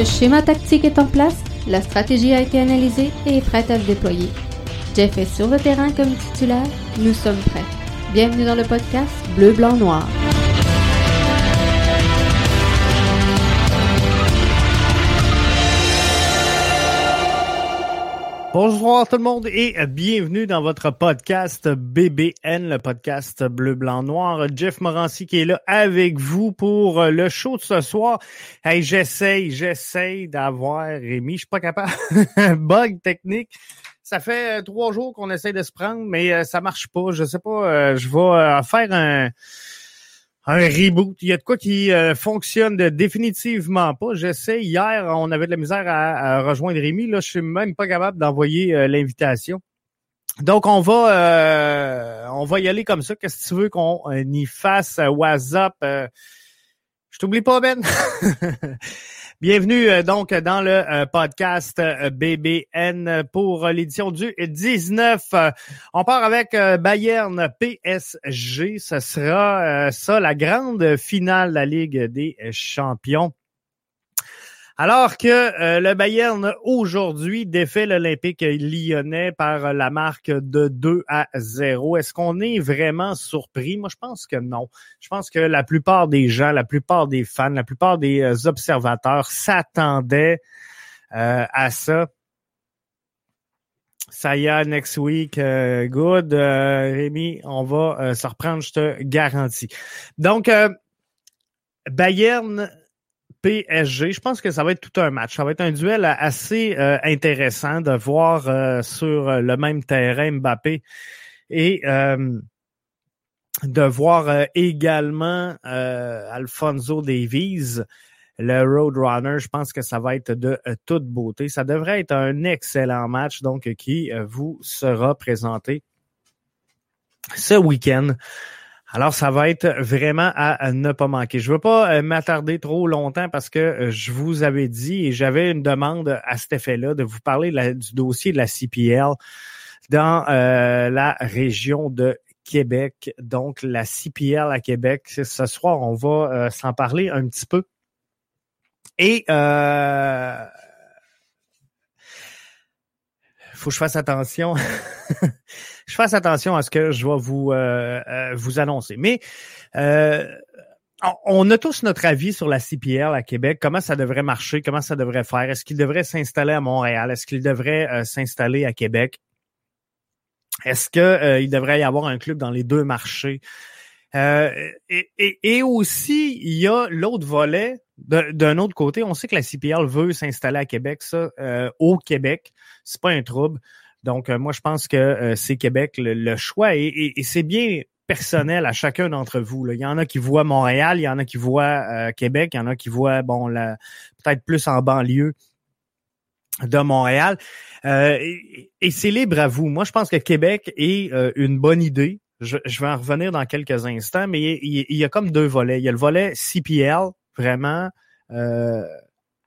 Le schéma tactique est en place, la stratégie a été analysée et est prête à se déployer. Jeff est sur le terrain comme titulaire, nous sommes prêts. Bienvenue dans le podcast Bleu, Blanc, Noir. Bonjour tout le monde et bienvenue dans votre podcast BBN, le podcast bleu, blanc, noir. Jeff Morancy qui est là avec vous pour le show de ce soir. Hey, j'essaye, j'essaye d'avoir Rémi. Je suis pas capable. Bug technique. Ça fait euh, trois jours qu'on essaie de se prendre, mais euh, ça marche pas. Je sais pas. Euh, je vais faire un un reboot. Il y a de quoi qui euh, fonctionne définitivement pas. J'essaie. Hier, on avait de la misère à, rejoindre Rémi. Là, je suis même pas capable d'envoyer euh, l'invitation. Donc, on va euh, on va y aller comme ça. Qu'est-ce que tu veux qu'on y fasse? WhatsApp. je t'oublie pas, Ben. Bienvenue euh, donc dans le euh, podcast euh, BBN pour l'édition du 19. On part avec Bayern PSG. Ce sera ça la grande finale de la Ligue des champions. Alors que euh, le Bayern aujourd'hui défait l'Olympique lyonnais par la marque de 2 à 0, est-ce qu'on est vraiment surpris? Moi, je pense que non. Je pense que la plupart des gens, la plupart des fans, la plupart des euh, observateurs s'attendaient euh, à ça. Ça y est, next week, good. Rémi, on va se reprendre, je te garantis. Donc, Bayern PSG. Je pense que ça va être tout un match. Ça va être un duel assez euh, intéressant de voir euh, sur le même terrain Mbappé et euh, de voir également Alfonso Davies, le Roadrunner. Je pense que ça va être de toute beauté. Ça devrait être un excellent match donc qui vous sera présenté ce week-end. Alors, ça va être vraiment à, ne pas manquer. Je ne veux pas euh, m'attarder trop longtemps parce que euh, je vous avais dit et j'avais une demande à cet effet-là de vous parler du dossier de la CPL dans euh, la région de Québec. Donc, la CPL à Québec, ce soir, on va s'en parler un petit peu. Et euh, faut que je fasse attention. je fasse attention à ce que je vais vous euh, euh, vous annoncer. Mais euh, on a tous notre avis sur la CPL à Québec, comment ça devrait marcher, comment ça devrait faire? Est-ce qu'il devrait s'installer à Montréal? Est-ce qu'il devrait s'installer à Québec? Est-ce qu'il devrait y avoir un club dans les deux marchés? et, aussi, il y a l'autre volet. D'un autre côté, on sait que la CPL veut s'installer à Québec, ça, au Québec. C'est pas un trouble. Donc, euh, moi, je pense que euh, c'est Québec le, choix et, c'est bien personnel à chacun d'entre vous. Là. Il y en a qui voient Montréal, il y en a qui voient euh, Québec, il y en a qui voient, bon, peut-être plus en banlieue de Montréal. et, c'est libre à vous. Moi, je pense que Québec est une bonne idée. Je, vais en revenir dans quelques instants, mais il, il, y a comme deux volets. Il y a le volet CPL, vraiment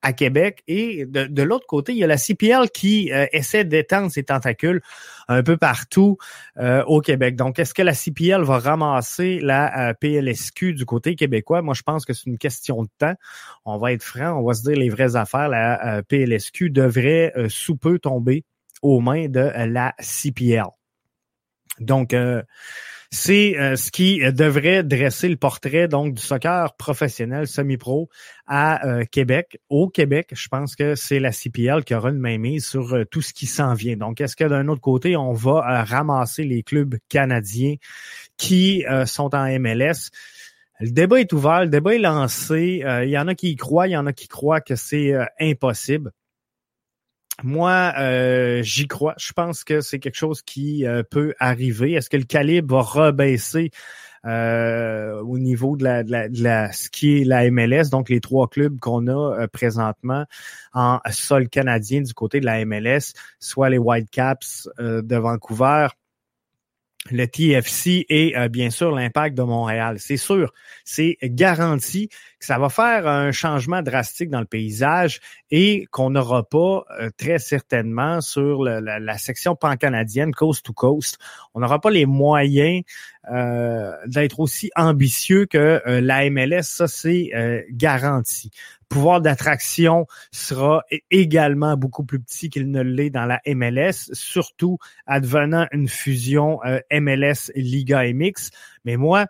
à Québec. Et de, l'autre côté, il y a la CPL qui euh, essaie d'étendre ses tentacules un peu partout euh, au Québec. Donc, est-ce que la CPL va ramasser la euh, PLSQ du côté québécois? Moi, je pense que c'est une question de temps. On va être franc, on va se dire les vraies affaires. La PLSQ devrait sous peu tomber aux mains de la CPL. Donc, c'est euh, ce qui euh, devrait dresser le portrait donc du soccer professionnel semi-pro à euh, Québec. Au Québec, je pense que c'est la CPL qui aura une main mise sur tout ce qui s'en vient. Donc, est-ce que d'un autre côté, on va ramasser les clubs canadiens qui sont en MLS? Le débat est ouvert, le débat est lancé. Il y en a qui y croient, il y en a qui croient que c'est impossible. Moi, euh, j'y crois. Je pense que c'est quelque chose qui euh, peut arriver. Est-ce que le calibre va rebaisser euh, au niveau de la, de, la, ce qui est la MLS, donc les trois clubs qu'on a présentement en sol canadien du côté de la MLS, soit les Whitecaps de Vancouver, le TFC et bien sûr l'impact de Montréal. C'est sûr, c'est garanti ça va faire un changement drastique dans le paysage et qu'on n'aura pas euh, très certainement sur la, section pan-canadienne coast to coast. On n'aura pas les moyens euh, d'être aussi ambitieux que euh, la MLS, ça c'est garanti pouvoir d'attraction sera également beaucoup plus petit qu'il ne l'est dans la MLS, surtout advenant une fusion MLS Liga MX. Mais moi,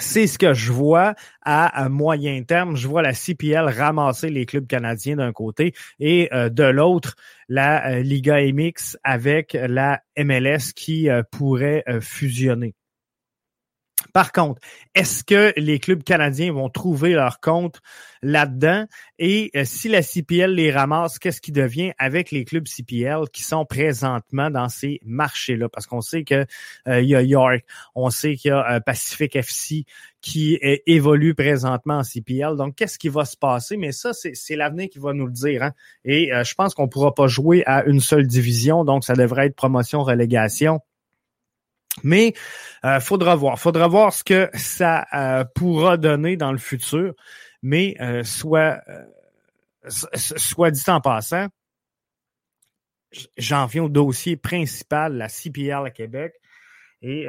c'est ce que je vois à, moyen terme. Je vois la CPL ramasser les clubs canadiens d'un côté et euh, de l'autre, la euh, Liga MX avec la MLS qui euh, pourrait fusionner. Par contre, est-ce que les clubs canadiens vont trouver leur compte là-dedans? Et euh, si la CPL les ramasse, qu'est-ce qui devient avec les clubs CPL qui sont présentement dans ces marchés-là? Parce qu'on sait qu'il euh, y a York, on sait qu'il y a euh, Pacific FC qui évolue présentement en CPL. Donc, qu'est-ce qui va se passer? Mais ça, c'est l'avenir qui va nous le dire. Hein? Et je pense qu'on ne pourra pas jouer à une seule division, donc ça devrait être promotion-relégation mais euh, faudra voir, faudra voir ce que ça euh, pourra donner dans le futur. Mais euh, soit, euh, soit dit en passant, j'en viens au dossier principal, la CPL à Québec, et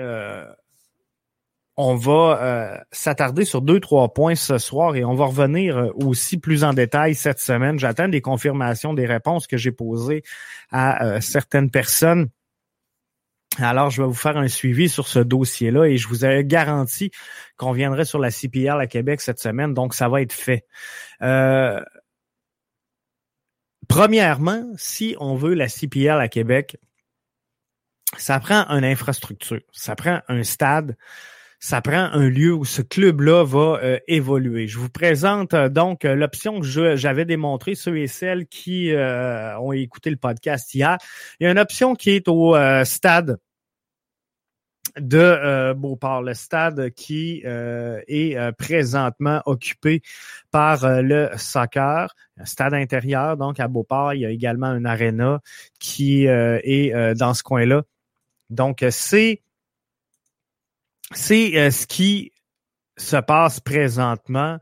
on va s'attarder sur deux trois points ce soir et on va revenir aussi plus en détail cette semaine. J'attends des confirmations des réponses que j'ai posées à certaines personnes alors, je vais vous faire un suivi sur ce dossier-là et je vous ai garanti qu'on viendrait sur la CPL à Québec cette semaine, donc ça va être fait. Euh, premièrement, si on veut la CPL à Québec, ça prend une infrastructure, ça prend un stade, ça prend un lieu où ce club-là va euh, évoluer. Je vous présente euh, donc l'option que j'avais démontrée, ceux et celles qui ont écouté le podcast hier. Il y a une option qui est au stade de euh, Beauport, le stade qui euh, est euh, présentement occupé par le soccer, un stade intérieur. Donc à Beauport, il y a également un aréna qui est dans ce coin-là. Donc c'est c'est ce qui se passe présentement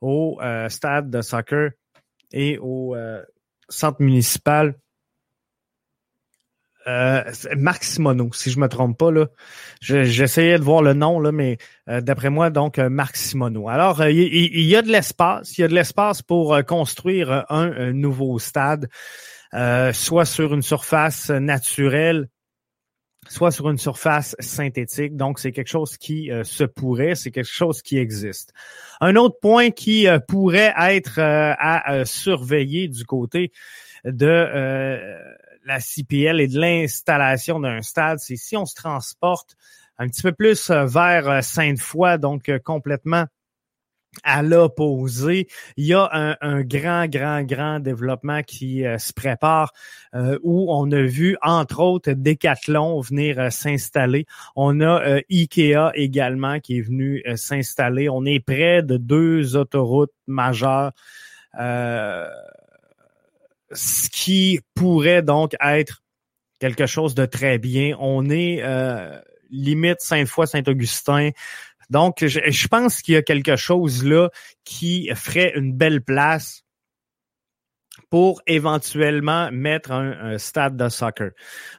au stade de soccer et au centre municipal euh, Marc si je me trompe pas là. J'essayais de voir le nom là, mais euh, d'après moi donc euh, Marc. Alors il y, a de l'espace, il y a de l'espace pour construire un, nouveau stade, soit sur une surface naturelle, soit sur une surface synthétique. Donc c'est quelque chose qui se pourrait, c'est quelque chose qui existe. Un autre point qui pourrait être à surveiller du côté de la CPL et de l'installation d'un stade, c'est si on se transporte un petit peu plus euh, vers euh, Sainte-Foy, donc euh, complètement à l'opposé, il y a un, grand, grand, grand développement qui se prépare où on a vu, entre autres, Decathlon venir s'installer. On a Ikea également qui est venu s'installer. On est près de deux autoroutes majeures ce qui pourrait donc être quelque chose de très bien. On est euh, limite Sainte-Foy, Saint-Augustin. Donc, je pense qu'il y a quelque chose là qui ferait une belle place pour éventuellement mettre un, stade de soccer.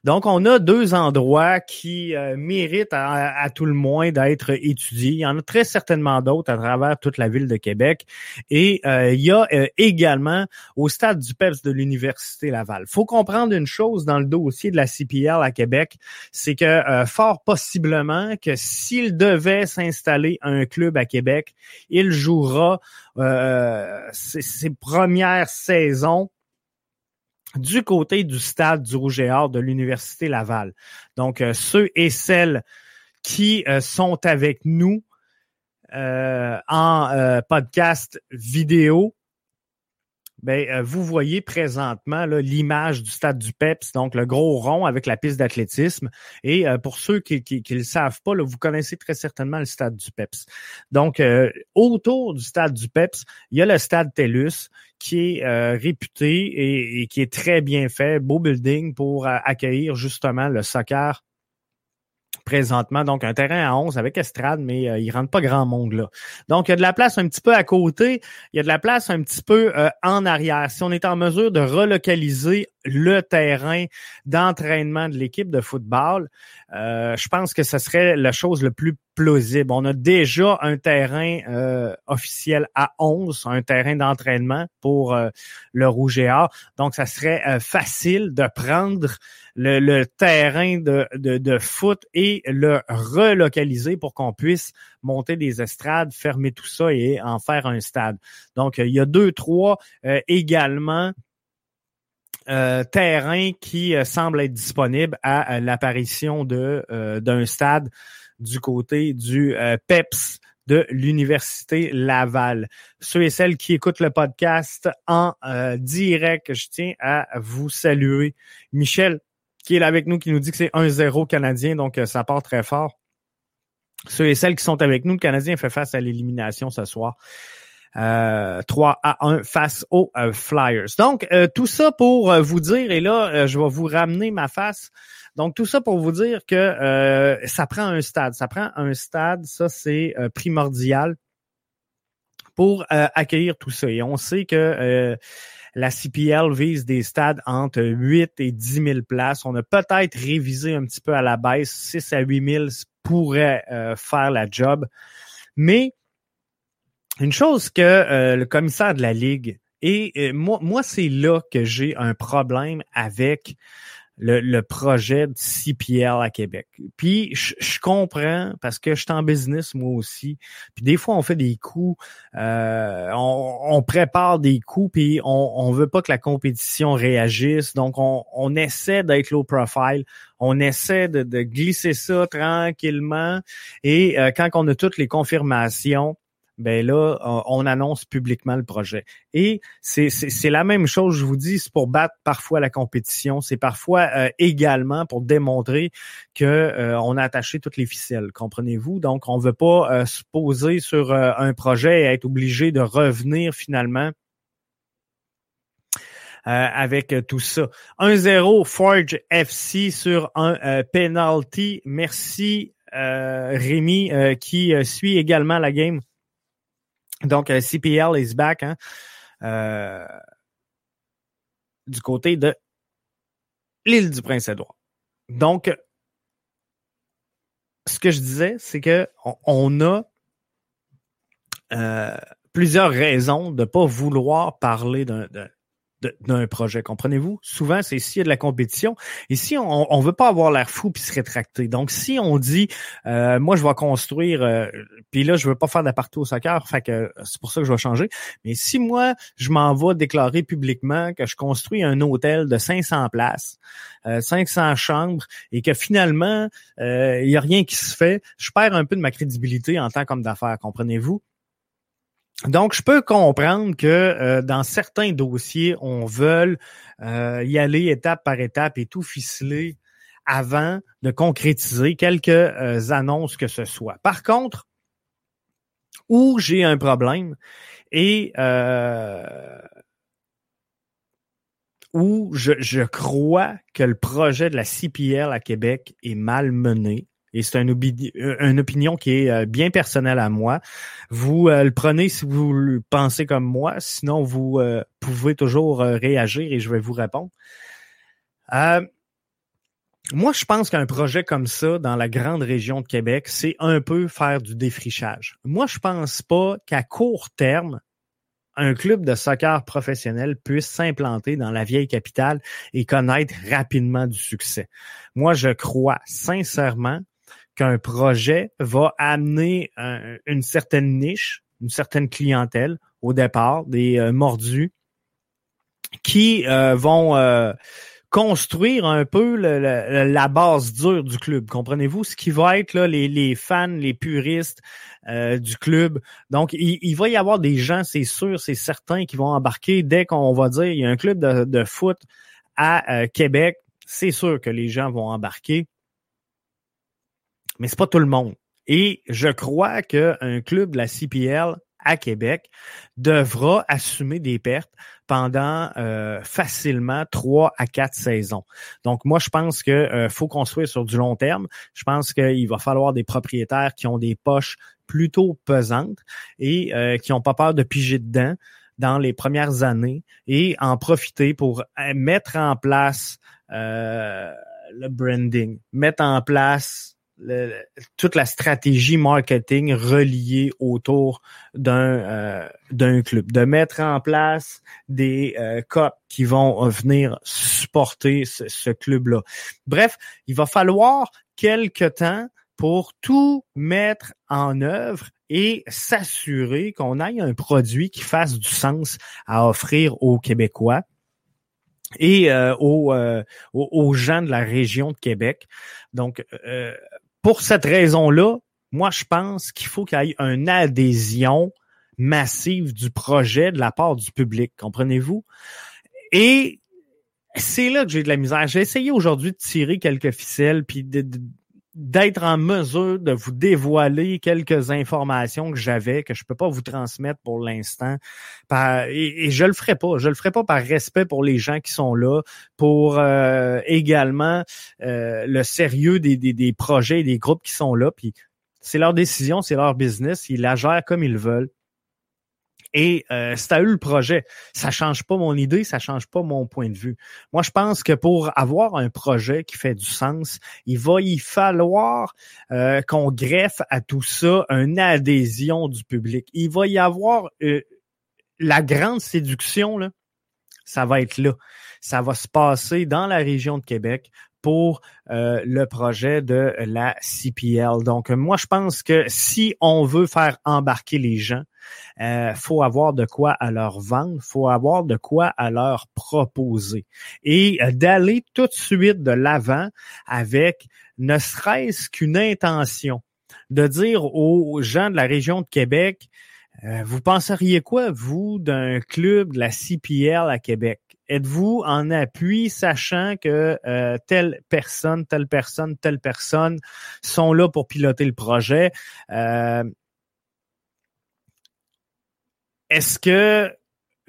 Donc, on a deux endroits qui euh, méritent à, tout le moins d'être étudiés. Il y en a très certainement d'autres à travers toute la ville de Québec. Et euh, il y a euh, également au stade du PEPS de l'Université Laval. faut comprendre une chose dans le dossier de la CPL à Québec, c'est que fort possiblement que s'il devait s'installer un club à Québec, il jouera ses premières saisons du côté du stade du Rouge et Or de l'Université Laval. Donc, euh, ceux et celles qui euh, sont avec nous euh, en podcast vidéo, ben, vous voyez présentement l'image du stade du PEPS, donc le gros rond avec la piste d'athlétisme. Et pour ceux qui ne le savent pas, vous connaissez très certainement le stade du PEPS. Donc, autour du stade du PEPS, il y a le stade TELUS qui est euh, réputé et, qui est très bien fait, beau building pour euh, accueillir justement le soccer présentement. Donc, un terrain à 11 avec estrade, mais euh, il rentre pas grand monde là. Donc, il y a de la place un petit peu à côté. Il y a de la place un petit peu euh, en arrière. Si on est en mesure de relocaliser le terrain d'entraînement de l'équipe de football, euh, je pense que ce serait la chose le plus On a déjà un terrain euh, officiel à 11, un terrain d'entraînement pour euh, le Rouge et. Donc, ça serait facile de prendre le, terrain de, foot et le relocaliser pour qu'on puisse monter des estrades, fermer tout ça et en faire un stade. Donc, il y a deux, trois également euh, terrain qui euh, semble être disponible à euh, l'apparition de d'un stade du côté du PEPS de l'Université Laval. Ceux et celles qui écoutent le podcast en direct, je tiens à vous saluer. Michel, qui est là avec nous, qui nous dit que c'est 1-0 canadien, donc ça part très fort. Ceux et celles qui sont avec nous, le Canadien fait face à l'élimination ce soir. 3 euh, à 1 face aux euh, Flyers. Donc, euh, tout ça pour vous dire, et là, je vais vous ramener ma face. Donc, tout ça pour vous dire que ça prend un stade. Ça prend un stade, ça c'est primordial pour accueillir tout ça. Et on sait que la CPL vise des stades entre 8 et 10 000 places. On a peut-être révisé un petit peu à la baisse. 6 à 8 000 pourrait faire la job. Mais une chose que euh, le commissaire de la Ligue, et euh, moi, moi c'est là que j'ai un problème avec le, projet de CPL à Québec. Puis je, comprends parce que je suis en business moi aussi. Puis des fois on fait des coups, euh, on, prépare des coups puis on, on veut pas que la compétition réagisse. Donc on, essaie d'être low profile, on essaie de, de, glisser ça tranquillement. Et quand on a toutes les confirmations, ben là, on annonce publiquement le projet. Et c'est la même chose, je vous dis, c'est pour battre parfois la compétition, c'est parfois euh, également pour démontrer que euh, on a attaché toutes les ficelles, comprenez-vous? Donc, on ne veut pas euh, se poser sur un projet et être obligé de revenir finalement avec tout ça. 1-0 Forge FC sur un penalty. Merci Rémi qui suit également la game donc, euh, CPL is back hein, euh, du côté de l'île du Prince-Édouard. Donc, ce que je disais, c'est que on, a euh, plusieurs raisons de ne pas vouloir parler d'un d'un projet. Comprenez-vous? Souvent, c'est s'il y a de la compétition. Et si on ne veut pas avoir l'air fou puis se rétracter. Donc, si on dit euh, moi, je vais construire, euh, puis là, je veux pas faire d'appart au soccer, fait que c'est pour ça que je vais changer. Mais si moi, je m'en vais déclarer publiquement que je construis un hôtel de 500 places, 500 euh, chambres, et que finalement, il y a rien qui se fait, je perds un peu de ma crédibilité en tant qu'homme d'affaires. Comprenez-vous? Donc, je peux comprendre que euh, dans certains dossiers, on veut euh, y aller étape par étape et tout ficeler avant de concrétiser quelques euh, annonces que ce soit. Par contre, où j'ai un problème et où je, je crois que le projet de la CPL à Québec est mal mené, et c'est euh, une, opinion qui est euh, bien personnelle à moi. Vous euh, le prenez si vous le pensez comme moi, sinon vous pouvez toujours réagir et je vais vous répondre. moi, je pense qu'un projet comme ça dans la grande région de Québec, c'est un peu faire du défrichage. Moi, je pense pas qu'à court terme, un club de soccer professionnel puisse s'implanter dans la vieille capitale et connaître rapidement du succès. Moi, je crois sincèrement qu'un projet va amener une certaine niche, une certaine clientèle au départ, des euh, mordus, qui euh, vont euh, construire un peu la base dure du club. Comprenez-vous? Ce qui va être là, les, fans, les puristes du club? Donc, il, va y avoir des gens, c'est sûr, c'est certain, qui vont embarquer dès qu'on va dire il y a un club de, de foot à Québec. C'est sûr que les gens vont embarquer mais c'est pas tout le monde. Et je crois qu'un club de la CPL à Québec devra assumer des pertes pendant euh, facilement trois à quatre saisons. Donc moi, je pense que euh, faut construire sur du long terme. Je pense qu'il va falloir des propriétaires qui ont des poches plutôt pesantes et euh, qui n'ont pas peur de piger dedans dans les premières années et en profiter pour mettre en place le branding, mettre en place toute la stratégie marketing reliée autour d'un euh, d'un club, de mettre en place des euh, qui vont venir supporter ce, club-là. Bref, il va falloir quelque temps pour tout mettre en œuvre et s'assurer qu'on ait un produit qui fasse du sens à offrir aux Québécois et euh, aux, euh, aux, gens de la région de Québec. Donc, euh, pour cette raison-là, moi, je pense qu'il faut qu'il y ait une adhésion massive du projet de la part du public, comprenez-vous? Et c'est là que j'ai de la misère. J'ai essayé aujourd'hui de tirer quelques ficelles puis d'être en mesure de vous dévoiler quelques informations que j'avais que je peux pas vous transmettre pour l'instant. Et, et, je le ferai pas. Je le ferai pas par respect pour les gens qui sont là pour euh, également euh, le sérieux des, des, des projets et des groupes qui sont là. Puis c'est leur décision c'est leur business. Ils la comme ils veulent et euh, c'est à eux le projet. Ça change pas mon idée, ça change pas mon point de vue. Moi, je pense que pour avoir un projet qui fait du sens, il va y falloir euh, qu'on greffe à tout ça une adhésion du public. Il va y avoir euh, la grande séduction, là, ça va être là. Ça va se passer dans la région de Québec pour euh, le projet de la CPL. Donc, moi, je pense que si on veut faire embarquer les gens, euh, faut avoir de quoi à leur vendre, faut avoir de quoi à leur proposer et euh, d'aller tout de suite de l'avant avec ne serait-ce qu'une intention de dire aux gens de la région de Québec, euh, vous penseriez quoi, vous, d'un club de la CPL à Québec? Êtes-vous en appui, sachant que euh, telle personne, telle personne, telle personne sont là pour piloter le projet? Euh, est-ce que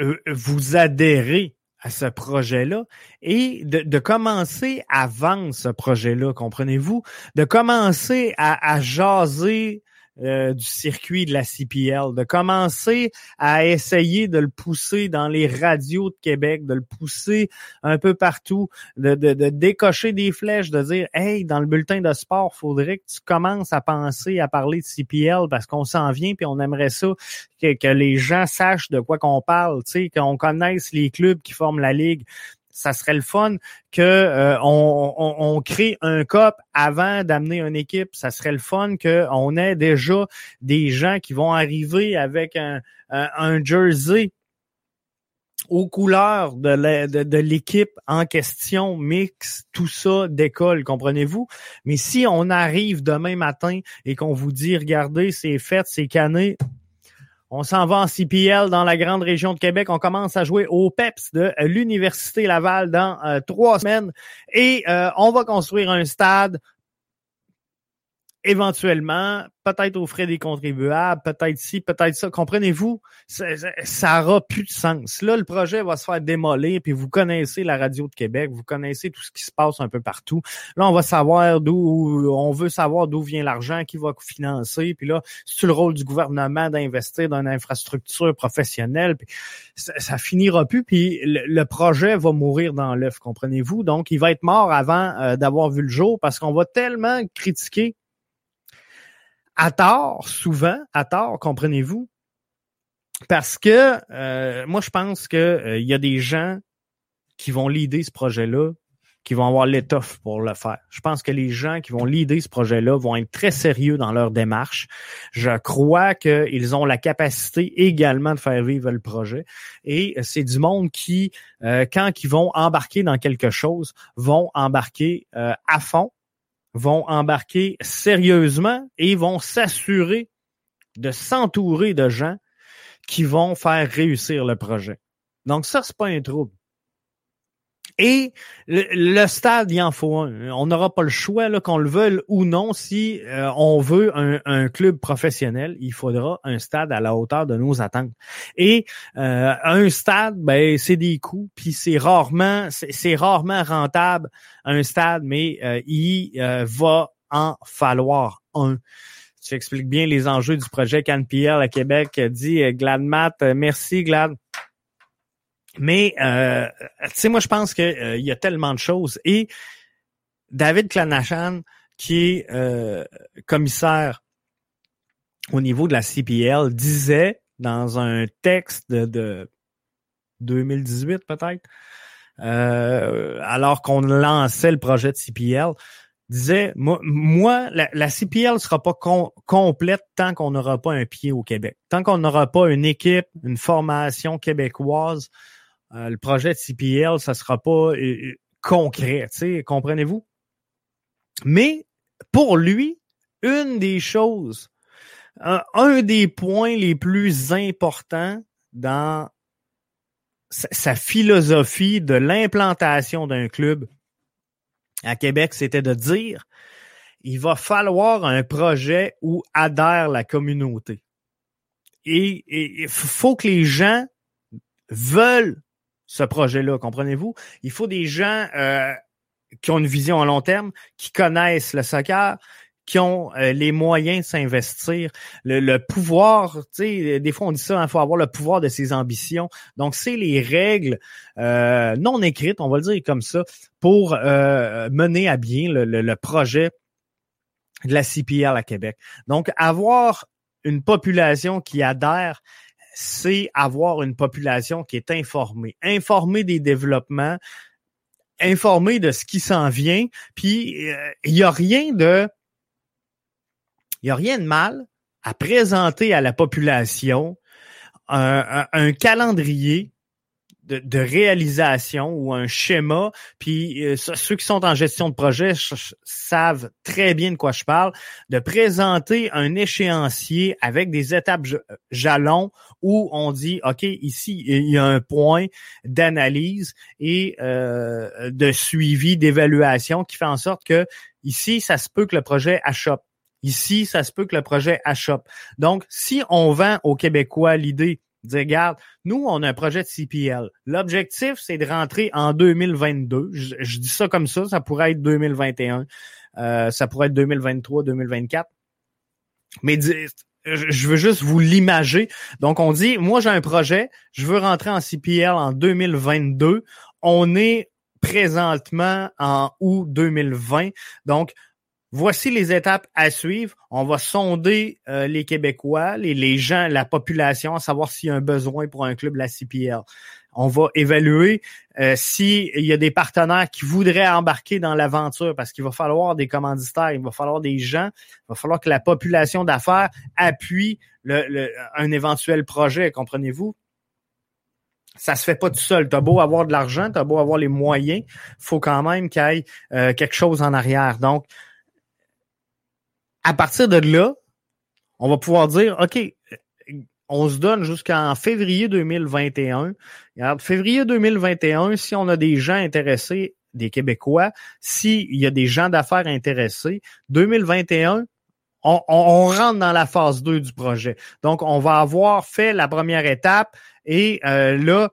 euh, vous adhérez à ce projet-là? Et de, commencer à vendre ce projet-là, comprenez-vous? De commencer à, à jaser euh, du circuit de la CPL, de commencer à essayer de le pousser dans les radios de Québec, de le pousser un peu partout, de, décocher des flèches, de dire Hey, dans le bulletin de sport, faudrait que tu commences à penser à parler de CPL parce qu'on s'en vient puis on aimerait ça que, que les gens sachent de quoi qu'on parle, qu'on connaisse les clubs qui forment la ligue ça serait le fun que euh, on, crée un COP avant d'amener une équipe. Ça serait le fun qu'on ait déjà des gens qui vont arriver avec un, un, jersey aux couleurs de l'équipe en question, mix, tout ça d'école, comprenez-vous? Mais si on arrive demain matin et qu'on vous dit, regardez, c'est fait, c'est cané, on s'en va en CPL dans la grande région de Québec. On commence à jouer au PEPS de l'Université Laval dans euh, trois semaines. Et euh, on va construire un stade éventuellement, peut-être aux frais des contribuables, peut-être ci, peut-être ça. Comprenez-vous? Ça, ça aura plus de sens. Là, le projet va se faire démolir, puis vous connaissez la radio de Québec, vous connaissez tout ce qui se passe un peu partout. Là, on va savoir d'où, on veut savoir d'où vient l'argent, qui va financer, puis là, c'est le rôle du gouvernement d'investir dans une infrastructure professionnelle, puis ça, finira plus, puis le, projet va mourir dans l'œuf, comprenez-vous? Donc, il va être mort avant euh, d'avoir vu le jour, parce qu'on va tellement critiquer à tort, souvent, à tort, comprenez-vous, parce que euh, moi, je pense qu'il euh, y a des gens qui vont leader ce projet-là, qui vont avoir l'étoffe pour le faire. Je pense que les gens qui vont leader ce projet-là vont être très sérieux dans leur démarche. Je crois qu'ils ont la capacité également de faire vivre le projet. Et c'est du monde qui, euh, quand ils vont embarquer dans quelque chose, vont embarquer à fond vont embarquer sérieusement et vont s'assurer de s'entourer de gens qui vont faire réussir le projet. Donc ça, c'est pas un trouble. Et le, stade, il en faut un. On n'aura pas le choix, qu'on le veuille ou non. Si euh, on veut un, club professionnel, il faudra un stade à la hauteur de nos attentes. Et euh, un stade, ben, c'est des coûts, puis c'est rarement, c'est rarement rentable un stade, mais euh, il va en falloir un. Tu expliques bien les enjeux du projet CanPL à Québec, dit Glad Matt. Merci, Glad. Mais, euh, tu sais, moi, je pense qu'il euh, y a tellement de choses. Et David Clanachan, qui est euh, commissaire au niveau de la CPL, disait dans un texte de, 2018 peut-être, alors qu'on lançait le projet de CPL, disait moi, la, la, CPL sera pas complète tant qu'on n'aura pas un pied au Québec, tant qu'on n'aura pas une équipe, une formation québécoise euh, le projet de CPL, ça sera pas euh, euh, concret, comprenez-vous? Mais pour lui, une des choses, un, des points les plus importants dans sa, philosophie de l'implantation d'un club à Québec, c'était de dire il va falloir un projet où adhère la communauté. Et il faut que les gens veulent ce projet-là, comprenez-vous? Il faut des gens euh, qui ont une vision à long terme, qui connaissent le soccer, qui ont euh, les moyens de s'investir, le, pouvoir, tu sais, des fois on dit ça, il faut avoir le pouvoir de ses ambitions. Donc, c'est les règles euh, non écrites, on va le dire comme ça, pour mener à bien le, le, projet de la CPL à Québec. Donc, avoir une population qui adhère c'est avoir une population qui est informée, informée des développements, informée de ce qui s'en vient, puis euh, il n'y a rien de il y a rien de mal à présenter à la population un calendrier de, réalisation ou un schéma. Puis euh, ceux qui sont en gestion de projet savent très bien de quoi je parle, de présenter un échéancier avec des étapes jalons où on dit, OK, ici, il y a un point d'analyse et euh, de suivi, d'évaluation qui fait en sorte que ici, ça se peut que le projet achoppe. Ici, ça se peut que le projet achoppe. Donc, si on vend aux Québécois l'idée dire, regarde, nous, on a un projet de CPL. L'objectif, c'est de rentrer en 2022. Je, dis ça comme ça, ça pourrait être 2021, euh, ça pourrait être 2023, 2024. Mais je veux juste vous l'imager. Donc, on dit, moi, j'ai un projet, je veux rentrer en CPL en 2022. On est présentement en août 2020. Donc, Voici les étapes à suivre. On va sonder euh, les Québécois, les, les, gens, la population, à savoir s'il y a un besoin pour un club la CPL. On va évaluer euh, s'il y a des partenaires qui voudraient embarquer dans l'aventure parce qu'il va falloir des commanditaires, il va falloir des gens, il va falloir que la population d'affaires appuie un éventuel projet, comprenez-vous? ça se fait pas tout seul. T'as beau avoir de l'argent, t'as beau avoir les moyens, faut quand même qu'il y ait euh, quelque chose en arrière. Donc, à partir de là, on va pouvoir dire, OK, on se donne jusqu'en février 2021. Regarde, février 2021, si on a des gens intéressés, des Québécois, s'il y a des gens d'affaires intéressés, 2021, on, on, rentre dans la phase 2 du projet. Donc, on va avoir fait la première étape et euh, là,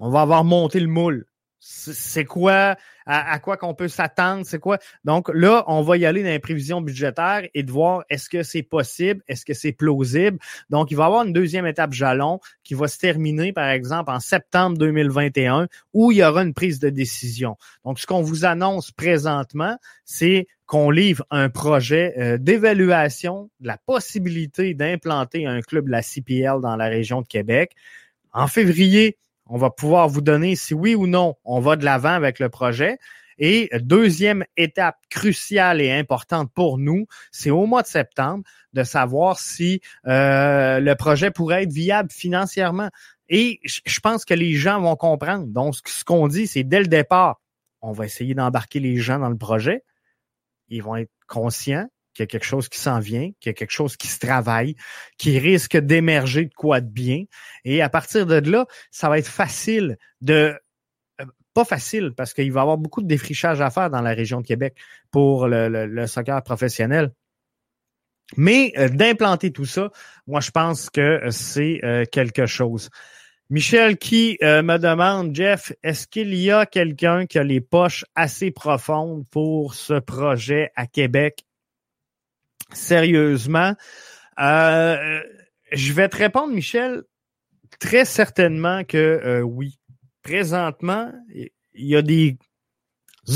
on va avoir monté le moule. C'est quoi à, quoi qu'on peut s'attendre, c'est quoi? Donc là, on va y aller dans les prévisions budgétaires et de voir est-ce que c'est possible, est-ce que c'est plausible? Donc, il va y avoir une deuxième étape jalon qui va se terminer, par exemple, en septembre 2021, où il y aura une prise de décision. Donc, ce qu'on vous annonce présentement, c'est qu'on livre un projet euh, d'évaluation de la possibilité d'implanter un club de la CPL dans la région de Québec. En février, on va pouvoir vous donner si oui ou non on va de l'avant avec le projet. Et deuxième étape cruciale et importante pour nous, c'est au mois de septembre de savoir si euh, le projet pourrait être viable financièrement. Et je pense que les gens vont comprendre. Donc, ce qu'on dit, c'est dès le départ, on va essayer d'embarquer les gens dans le projet. Ils vont être conscients qu'il y a quelque chose qui s'en vient, qu'il y a quelque chose qui se travaille, qui risque d'émerger de quoi de bien. Et à partir de là, ça va être facile de euh, pas facile parce qu'il va y avoir beaucoup de défrichage à faire dans la région de Québec pour le, soccer professionnel. Mais euh, d'implanter tout ça, moi je pense que c'est euh, quelque chose. Michel qui euh, me demande, Jeff, est-ce qu'il y a quelqu'un qui a les poches assez profondes pour ce projet à Québec? Sérieusement, je vais te répondre, Michel, très certainement que oui présentement, il y a des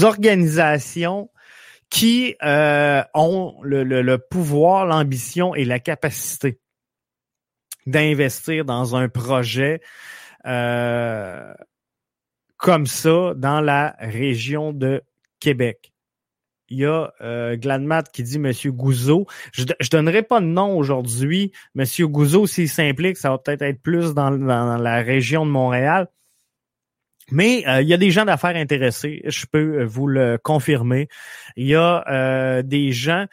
organisations qui euh, ont le, pouvoir, l'ambition et la capacité d'investir dans un projet euh, comme ça dans la région de Québec. Il y a euh, Gladmat qui dit Monsieur Gouzeau. Je ne donnerai pas de nom aujourd'hui. Monsieur Gouzeau, s'il s'implique, ça va peut-être être plus dans, la région de Montréal. Mais euh, il y a des gens d'affaires intéressés, je peux euh, vous le confirmer. Il y a des gens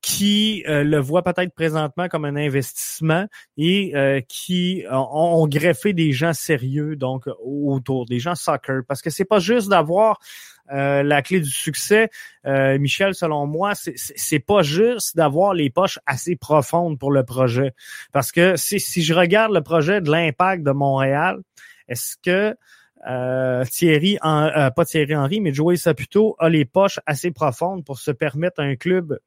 qui le voient peut-être présentement comme un investissement et qui ont, greffé des gens sérieux donc autour des gens soccer parce que c'est pas juste d'avoir la clé du succès, Michel, selon moi, c'est pas juste d'avoir les poches assez profondes pour le projet. Parce que si, je regarde le projet de l'impact de Montréal, est-ce que euh, Thierry, en, euh, pas Thierry Henry, mais Joey Saputo a les poches assez profondes pour se permettre un club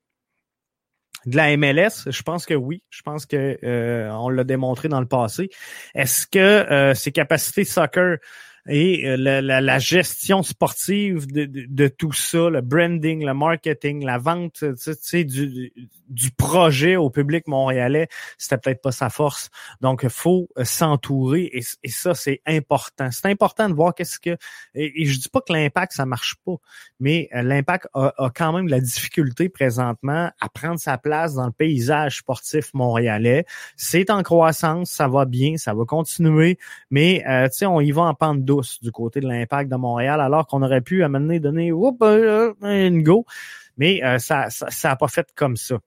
de la MLS, je pense que oui. Je pense que euh, on l'a démontré dans le passé. Est-ce que ses capacités soccer et euh, la, gestion sportive de, tout ça, le branding, le marketing, la vente tu sais, du, du projet au public montréalais, c'était peut-être pas sa force. Donc, faut euh, s'entourer et, ça, c'est important. C'est important de voir qu'est-ce que... Et, je dis pas que l'impact, ça marche pas, mais euh, l'impact a, a, quand même de la difficulté présentement à prendre sa place dans le paysage sportif montréalais. C'est en croissance, ça va bien, ça va continuer, mais tu sais, on y va en pente douce du côté de l'impact de Montréal, alors qu'on aurait pu amener, donner whoop, euh, une go, mais euh, ça ça n'a pas fait comme ça.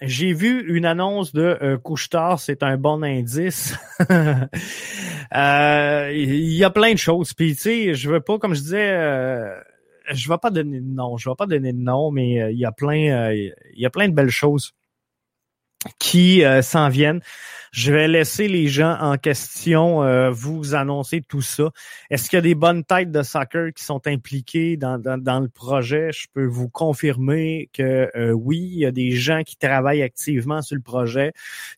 J'ai vu une annonce de euh, Couchetard, c'est un bon indice. Euh, il y a plein de choses. Puis tu sais, je veux pas, comme je disais, je vais pas donner de nom, je vais pas donner de nom, mais il y a plein, il y a plein de belles choses qui s'en viennent. Je vais laisser les gens en question euh, vous annoncer tout ça. Est-ce qu'il y a des bonnes têtes de soccer qui sont impliquées dans, dans, le projet? Je peux vous confirmer que euh, oui, il y a des gens qui travaillent activement sur le projet,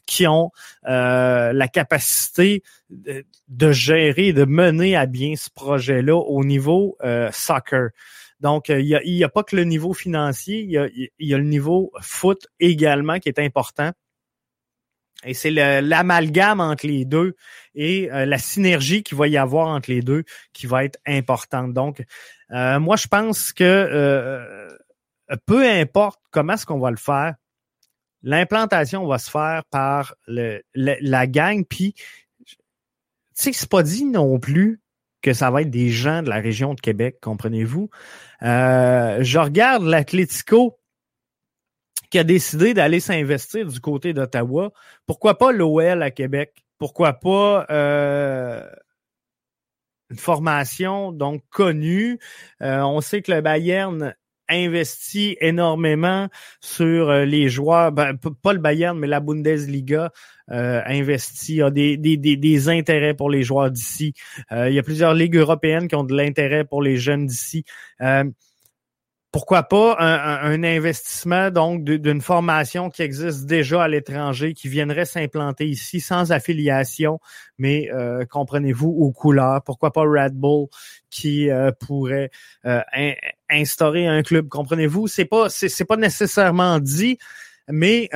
qui ont euh, la capacité de, de, gérer, de mener à bien ce projet-là au niveau soccer. Donc, il n'y a, y a, pas que le niveau financier, il y a, y le niveau foot également qui est important. Et c'est l'amalgame entre les deux et euh, la synergie qu'il va y avoir entre les deux qui va être importante. Donc, euh, moi, je pense que euh, peu importe comment est-ce qu'on va le faire, l'implantation va se faire par la gang. Puis, tu sais, c'est pas dit non plus que ça va être des gens de la région de Québec, comprenez-vous? je regarde l'Atlético qui a décidé d'aller s'investir du côté d'Ottawa. Pourquoi pas l'OL à Québec? Pourquoi pas euh, une formation donc connue? Euh, on sait que le Bayern investit énormément sur euh, les joueurs, ben, pas le Bayern, mais la Bundesliga euh, a des, des, des, des, intérêts pour les joueurs d'ici. il y a plusieurs ligues européennes qui ont de l'intérêt pour les jeunes d'ici pourquoi pas un, investissement donc d'une formation qui existe déjà à l'étranger, qui viendrait s'implanter ici sans affiliation, mais euh, comprenez-vous aux couleurs. Pourquoi pas Red Bull qui euh, pourrait euh, instaurer un club, comprenez-vous? C'est pas c'est pas nécessairement dit, mais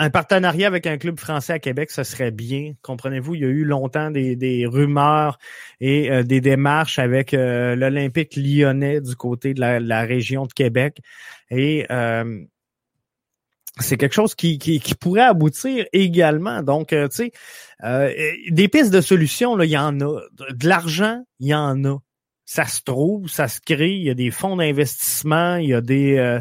un partenariat avec un club français à Québec, ce serait bien. Comprenez-vous, il y a eu longtemps des, rumeurs et euh, des démarches avec euh, l'Olympique lyonnais du côté de la, région de Québec. Et euh, c'est quelque chose qui, pourrait aboutir également. Donc, tu sais, des pistes de solutions, là, il y en a. De l'argent, il y en a ça se trouve, ça se crée, il y a des fonds d'investissement, il y a des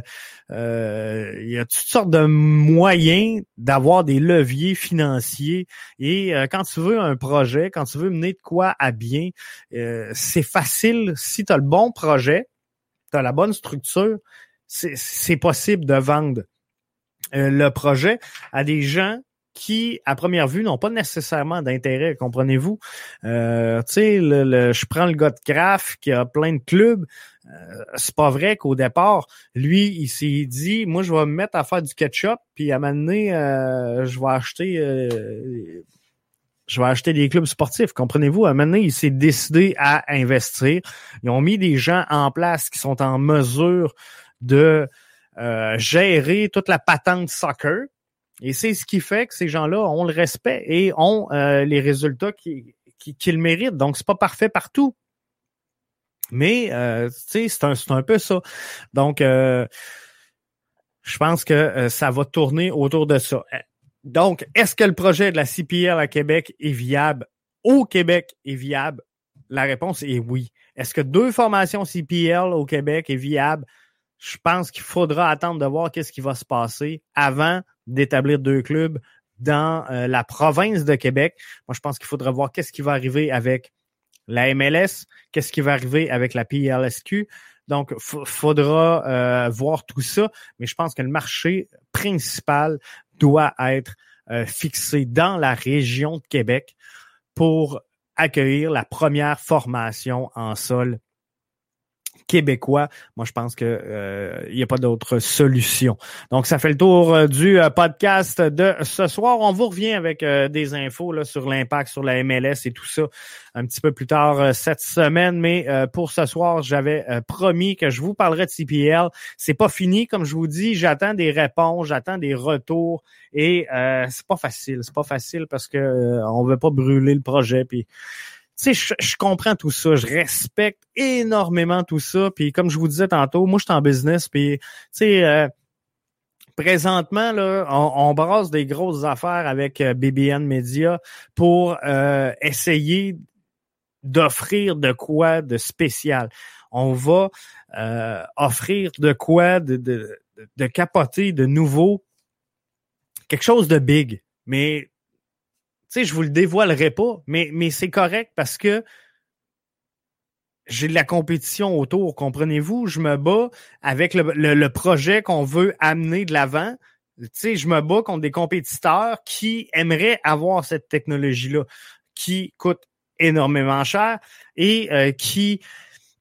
il y a toutes sortes de moyens d'avoir des leviers financiers. Et euh, quand tu veux un projet, quand tu veux mener de quoi à bien, euh, c'est facile si tu as le bon projet, tu as la bonne structure, c'est possible de vendre le projet à des gens qui, à première vue, n'ont pas nécessairement d'intérêt, comprenez-vous? Euh, tu sais, le, je prends le gars de Kraft qui a plein de clubs. Euh, c'est pas vrai qu'au départ, lui, il s'est dit, moi, je vais me mettre à faire du ketchup, puis à un moment donné, euh, je vais acheter... Euh, je vais acheter des clubs sportifs, comprenez-vous? À un moment donné, il s'est décidé à investir. Ils ont mis des gens en place qui sont en mesure de gérer toute la patente soccer, et c'est ce qui fait que ces gens-là ont le respect et ont euh, les résultats qu'ils qui, méritent. Donc, c'est pas parfait partout. Mais euh, c'est un, un peu ça. Donc, euh, je pense que euh, ça va tourner autour de ça. Donc, est-ce que le projet de la CPL à Québec est viable? Au Québec est viable? La réponse est oui. Est-ce que deux formations CPL au Québec est viable? Je pense qu'il faudra attendre de voir qu'est-ce qui va se passer avant d'établir deux clubs dans euh, la province de Québec. Moi, je pense qu'il faudra voir qu'est-ce qui va arriver avec la MLS, qu'est-ce qui va arriver avec la PLSQ. Donc, faudra euh, voir tout ça, mais je pense que le marché principal doit être euh, fixé dans la région de Québec pour accueillir la première formation en sol québécois. Moi, je pense que euh, il n'y a pas d'autre solution. Donc, ça fait le tour euh, du euh, podcast de ce soir. On vous revient avec des infos là, sur l'impact sur la MLS et tout ça un petit peu plus tard cette semaine. Mais pour ce soir, j'avais promis que je vous parlerai de CPL. C'est pas fini, comme je vous dis. J'attends des réponses, j'attends des retours et c'est pas facile. C'est pas facile parce que on veut pas brûler le projet. Puis sais, je, comprends tout ça, je respecte énormément tout ça. Puis comme je vous disais tantôt, moi, je suis en business, puis tu sais, euh, présentement, là, on, brasse des grosses affaires avec euh, BBN Media pour euh, essayer d'offrir de quoi de spécial. On va offrir de quoi de, de, de capoter, de nouveau, quelque chose de big. Mais sais, je vous le dévoilerai pas, mais, mais c'est correct parce que j'ai de la compétition autour, comprenez-vous? Je me bats avec le, le, projet qu'on veut amener de l'avant. Tu sais, je me bats contre des compétiteurs qui aimeraient avoir cette technologie-là, qui coûte énormément cher et euh, qui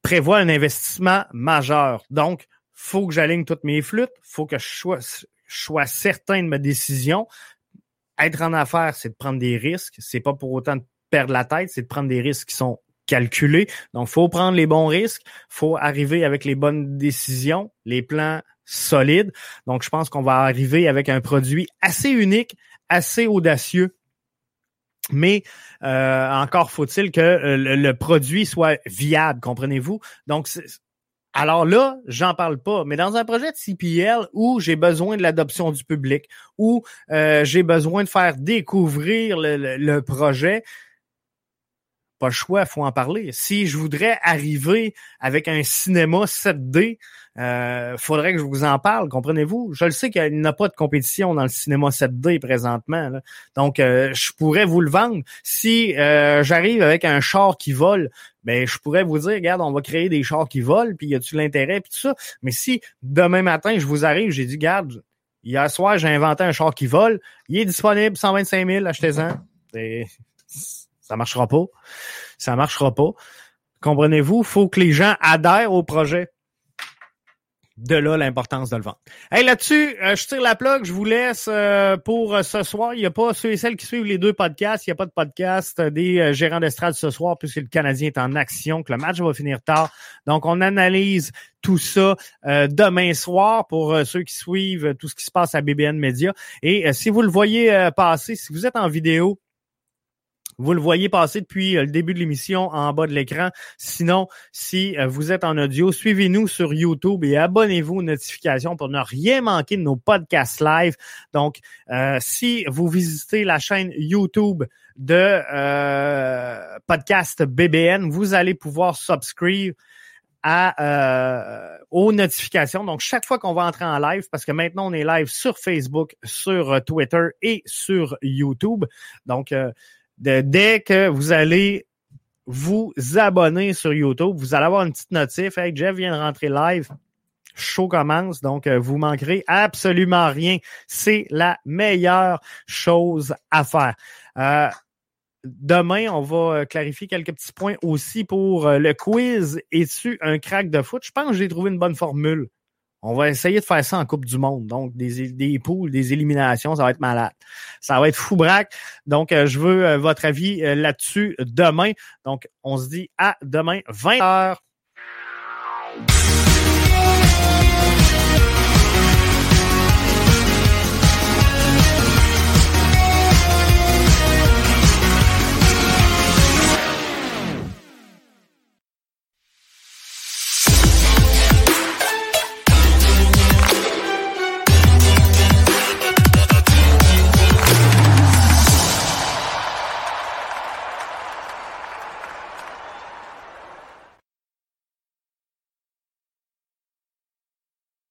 prévoit un investissement majeur. Donc, faut que j'aligne toutes mes flûtes, faut que je sois, je sois certain de ma décision, être en affaires, c'est de prendre des risques. C'est pas pour autant de perdre la tête, c'est de prendre des risques qui sont calculés. Donc, faut prendre les bons risques, faut arriver avec les bonnes décisions, les plans solides. Donc, je pense qu'on va arriver avec un produit assez unique, assez audacieux. Mais euh, encore faut-il que euh, le, produit soit viable, comprenez-vous? Donc, alors là, j'en parle pas. Mais dans un projet de CPL où j'ai besoin de l'adoption du public, où euh, j'ai besoin de faire découvrir le, projet, pas le choix, faut en parler. Si je voudrais arriver avec un cinéma 7D, euh, faudrait que je vous en parle, comprenez-vous? Je le sais qu'il n'y a pas de compétition dans le cinéma 7D présentement. Donc, euh, je pourrais vous le vendre. Si euh, j'arrive avec un char qui vole, ben je pourrais vous dire, regarde, on va créer des chars qui volent, puis y a-tu l'intérêt, puis tout ça. Mais si demain matin, je vous arrive, j'ai dit, garde, hier soir, j'ai inventé un char qui vole, il est disponible, 125 000, achetez-en. Ça marchera pas. Ça marchera pas. Comprenez-vous? faut que les gens adhèrent au projet. De là l'importance de le vendre. Hey, là-dessus, euh, je tire la plug, je vous laisse euh, pour euh, ce soir. Il n'y a pas ceux et celles qui suivent les deux podcasts, il n'y a pas de podcast des gérants d'estrade ce soir puisque le Canadien est en action, que le match va finir tard. Donc, on analyse tout ça demain soir pour ceux qui suivent tout ce qui se passe à BBN Media. Et si vous le voyez passer, si vous êtes en vidéo, vous le voyez passer depuis euh, le début de l'émission en bas de l'écran. Sinon, si euh, vous êtes en audio, suivez-nous sur YouTube et abonnez-vous aux notifications pour ne rien manquer de nos podcasts live. Donc, euh, si vous visitez la chaîne YouTube de podcast BBN, vous allez pouvoir subscrire à aux notifications. Donc, chaque fois qu'on va entrer en live, parce que maintenant on est live sur Facebook, sur Twitter et sur YouTube. Donc, dès que vous allez vous abonner sur YouTube, vous allez avoir une petite notif. Jeff vient de rentrer live. Show commence, donc euh, vous manquerez absolument rien. C'est la meilleure chose à faire. Euh, demain, on va euh, clarifier quelques petits points aussi pour le quiz. Es-tu un crack de foot? Je pense que j'ai trouvé une bonne formule. On va essayer de faire ça en Coupe du Monde. Donc, des, poules, des éliminations, ça va être malade. Ça va être fou braque. Donc, je veux votre avis là-dessus demain. Donc, on se dit à demain, 20h.